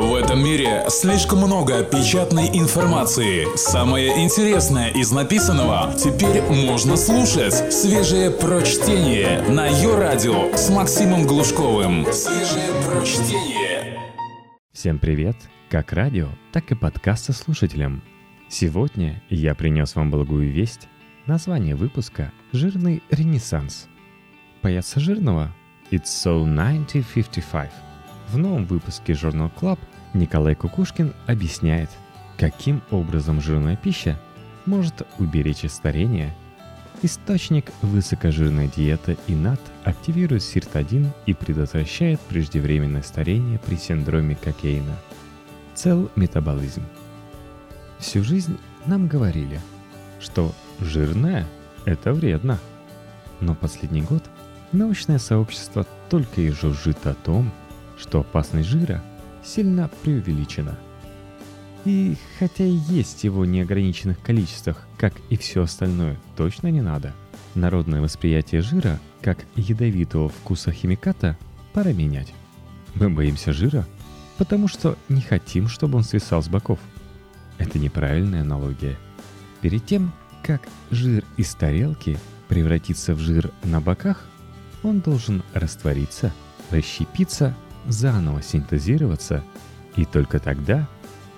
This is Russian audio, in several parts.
В этом мире слишком много печатной информации. Самое интересное из написанного теперь можно слушать. Свежее прочтение на ее радио с Максимом Глушковым. Свежее прочтение. Всем привет! Как радио, так и подкаста слушателям. Сегодня я принес вам благую весть. Название выпуска «Жирный ренессанс». Бояться жирного? It's so 1955. В новом выпуске Journal Club Николай Кукушкин объясняет, каким образом жирная пища может уберечь от старения. Источник высокожирной диеты ИНАТ активирует СИРТ-1 и предотвращает преждевременное старение при синдроме Кокейна. Цел метаболизм. Всю жизнь нам говорили, что жирное – это вредно. Но последний год научное сообщество только и жужжит о том, что опасность жира сильно преувеличена. И хотя и есть его неограниченных количествах, как и все остальное, точно не надо. Народное восприятие жира, как ядовитого вкуса химиката, пора менять. Мы боимся жира, потому что не хотим, чтобы он свисал с боков. Это неправильная аналогия. Перед тем, как жир из тарелки превратится в жир на боках, он должен раствориться, расщепиться заново синтезироваться, и только тогда,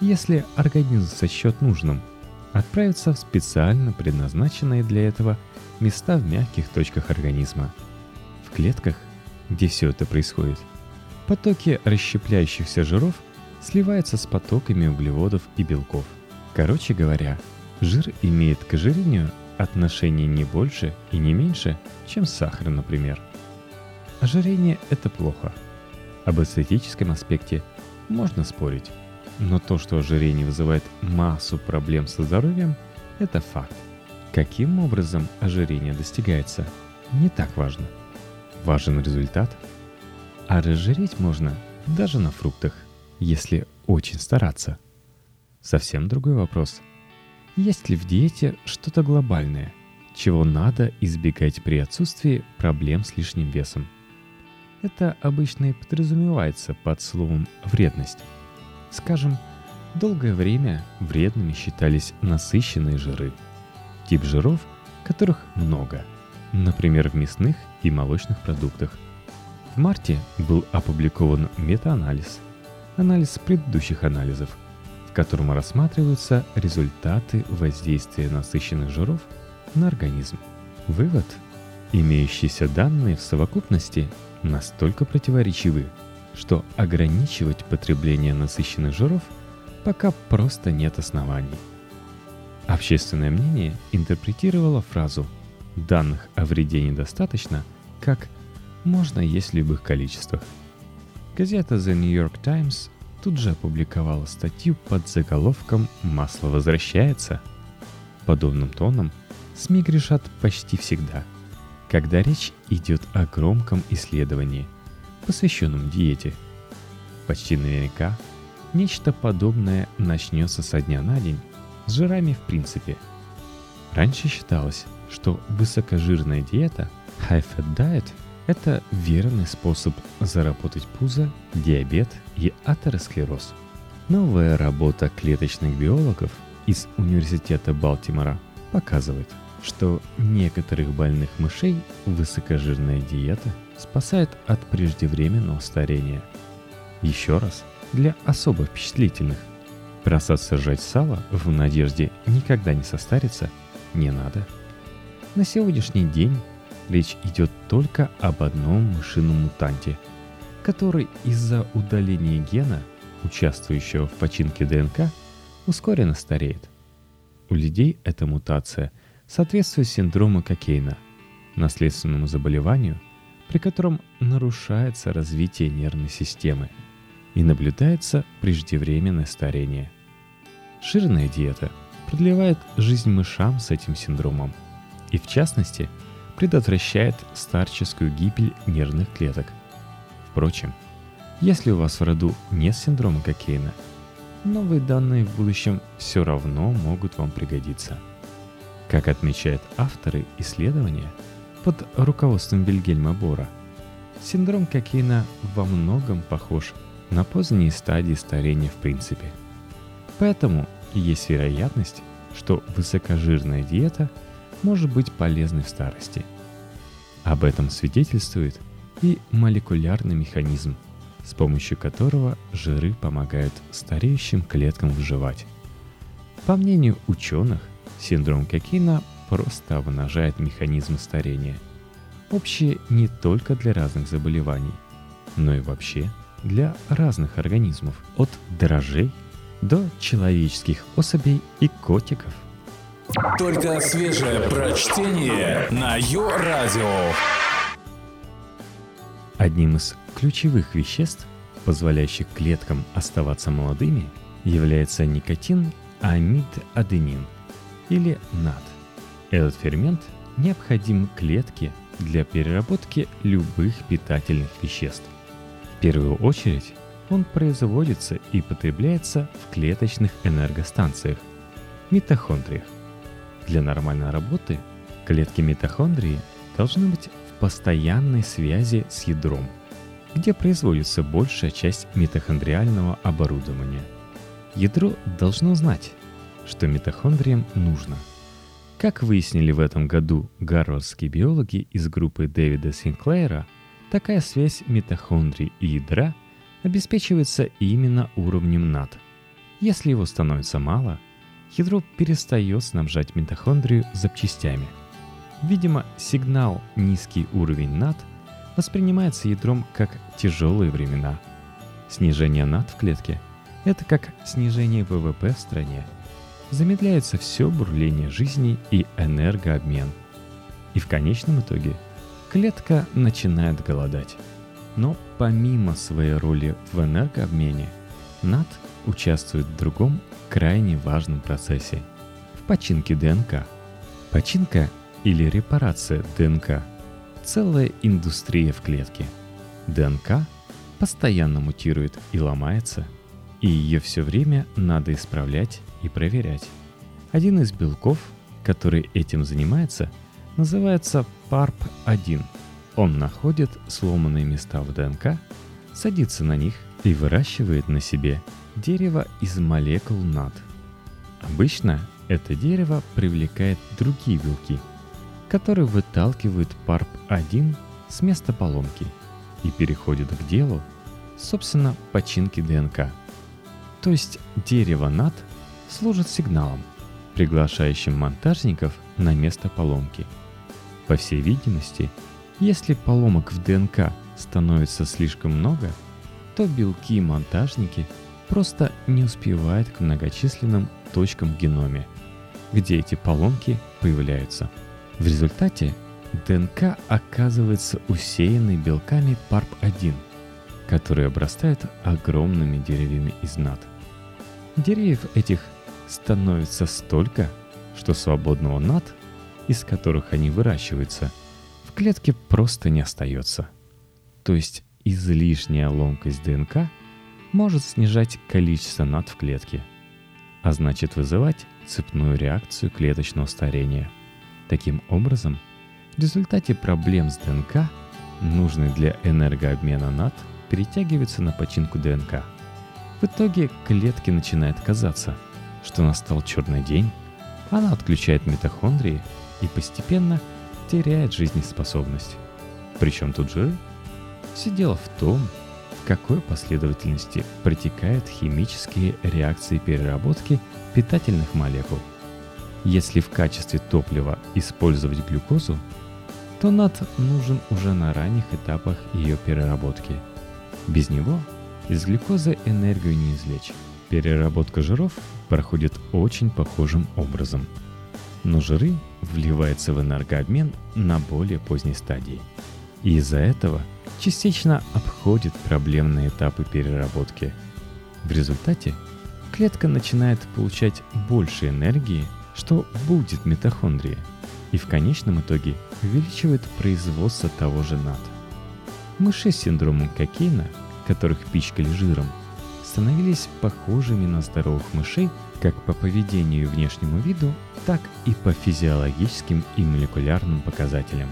если организм сочет нужным, отправиться в специально предназначенные для этого места в мягких точках организма. В клетках, где все это происходит, потоки расщепляющихся жиров сливаются с потоками углеводов и белков. Короче говоря, жир имеет к ожирению отношение не больше и не меньше, чем сахар, например. Ожирение – это плохо – об эстетическом аспекте можно спорить, но то, что ожирение вызывает массу проблем со здоровьем, это факт. Каким образом ожирение достигается, не так важно. Важен результат. А разжиреть можно даже на фруктах, если очень стараться. Совсем другой вопрос. Есть ли в диете что-то глобальное, чего надо избегать при отсутствии проблем с лишним весом – это обычно и подразумевается под словом «вредность». Скажем, долгое время вредными считались насыщенные жиры. Тип жиров, которых много, например, в мясных и молочных продуктах. В марте был опубликован метаанализ, анализ предыдущих анализов, в котором рассматриваются результаты воздействия насыщенных жиров на организм. Вывод – имеющиеся данные в совокупности настолько противоречивы, что ограничивать потребление насыщенных жиров пока просто нет оснований. Общественное мнение интерпретировало фразу «данных о вреде недостаточно» как «можно есть в любых количествах». Газета The New York Times тут же опубликовала статью под заголовком «Масло возвращается». Подобным тоном СМИ грешат почти всегда – когда речь идет о громком исследовании, посвященном диете. Почти наверняка нечто подобное начнется со дня на день с жирами в принципе. Раньше считалось, что высокожирная диета, high-fat diet, это верный способ заработать пузо, диабет и атеросклероз. Новая работа клеточных биологов из Университета Балтимора показывает – что некоторых больных мышей высокожирная диета спасает от преждевременного старения. Еще раз, для особо впечатлительных, бросаться жать сало в надежде никогда не состариться не надо. На сегодняшний день речь идет только об одном мышином мутанте, который из-за удаления гена, участвующего в починке ДНК, ускоренно стареет. У людей эта мутация – соответствует синдрому Кокейна, наследственному заболеванию, при котором нарушается развитие нервной системы и наблюдается преждевременное старение. Жирная диета продлевает жизнь мышам с этим синдромом и, в частности, предотвращает старческую гибель нервных клеток. Впрочем, если у вас в роду нет синдрома Кокейна, новые данные в будущем все равно могут вам пригодиться – как отмечают авторы исследования под руководством Вильгельма Бора, синдром Кокейна во многом похож на поздние стадии старения в принципе. Поэтому есть вероятность, что высокожирная диета может быть полезной в старости. Об этом свидетельствует и молекулярный механизм, с помощью которого жиры помогают стареющим клеткам выживать. По мнению ученых, синдром Кокина просто обнажает механизм старения, общие не только для разных заболеваний, но и вообще для разных организмов, от дрожжей до человеческих особей и котиков. Только свежее прочтение на Йо-Радио. Одним из ключевых веществ, позволяющих клеткам оставаться молодыми, является никотин амид-аденин или НАД. Этот фермент необходим клетке для переработки любых питательных веществ. В первую очередь он производится и потребляется в клеточных энергостанциях – митохондриях. Для нормальной работы клетки митохондрии должны быть в постоянной связи с ядром, где производится большая часть митохондриального оборудования. Ядро должно знать, что митохондриям нужно. Как выяснили в этом году гарвардские биологи из группы Дэвида Синклейра, такая связь митохондрий и ядра обеспечивается именно уровнем НАД. Если его становится мало, ядро перестает снабжать митохондрию запчастями. Видимо, сигнал «низкий уровень НАД» воспринимается ядром как тяжелые времена. Снижение НАД в клетке – это как снижение ВВП в стране – замедляется все бурление жизни и энергообмен. И в конечном итоге клетка начинает голодать. Но помимо своей роли в энергообмене, НАД участвует в другом крайне важном процессе – в починке ДНК. Починка или репарация ДНК – целая индустрия в клетке. ДНК постоянно мутирует и ломается, и ее все время надо исправлять и проверять. Один из белков, который этим занимается, называется PARP-1. Он находит сломанные места в ДНК, садится на них и выращивает на себе дерево из молекул НАД. Обычно это дерево привлекает другие белки, которые выталкивают PARP-1 с места поломки и переходят к делу, собственно, починки ДНК. То есть дерево НАД – служит сигналом, приглашающим монтажников на место поломки. По всей видимости, если поломок в ДНК становится слишком много, то белки-монтажники просто не успевают к многочисленным точкам в геноме, где эти поломки появляются. В результате ДНК оказывается усеянной белками PARP-1, которые обрастают огромными деревьями из над. Деревьев этих становится столько, что свободного над, из которых они выращиваются, в клетке просто не остается. То есть излишняя ломкость ДНК может снижать количество над в клетке, а значит вызывать цепную реакцию клеточного старения. Таким образом, в результате проблем с ДНК, нужный для энергообмена над перетягивается на починку ДНК. В итоге клетки начинают казаться – что настал черный день, она отключает митохондрии и постепенно теряет жизнеспособность. Причем тут жиры? Все дело в том, в какой последовательности протекают химические реакции переработки питательных молекул. Если в качестве топлива использовать глюкозу, то над нужен уже на ранних этапах ее переработки. Без него из глюкозы энергию не извлечь. Переработка жиров проходит очень похожим образом. Но жиры вливаются в энергообмен на более поздней стадии. И из-за этого частично обходит проблемные этапы переработки. В результате клетка начинает получать больше энергии, что будет митохондрии, и в конечном итоге увеличивает производство того же НАД. Мыши с синдромом Кокейна, которых пичкали жиром, становились похожими на здоровых мышей как по поведению и внешнему виду, так и по физиологическим и молекулярным показателям,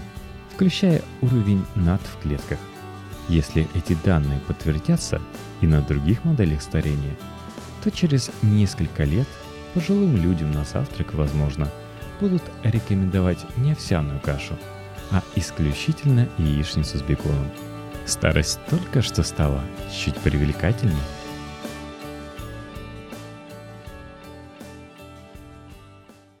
включая уровень НАД в клетках. Если эти данные подтвердятся и на других моделях старения, то через несколько лет пожилым людям на завтрак, возможно, будут рекомендовать не овсяную кашу, а исключительно яичницу с беконом. Старость только что стала чуть привлекательней –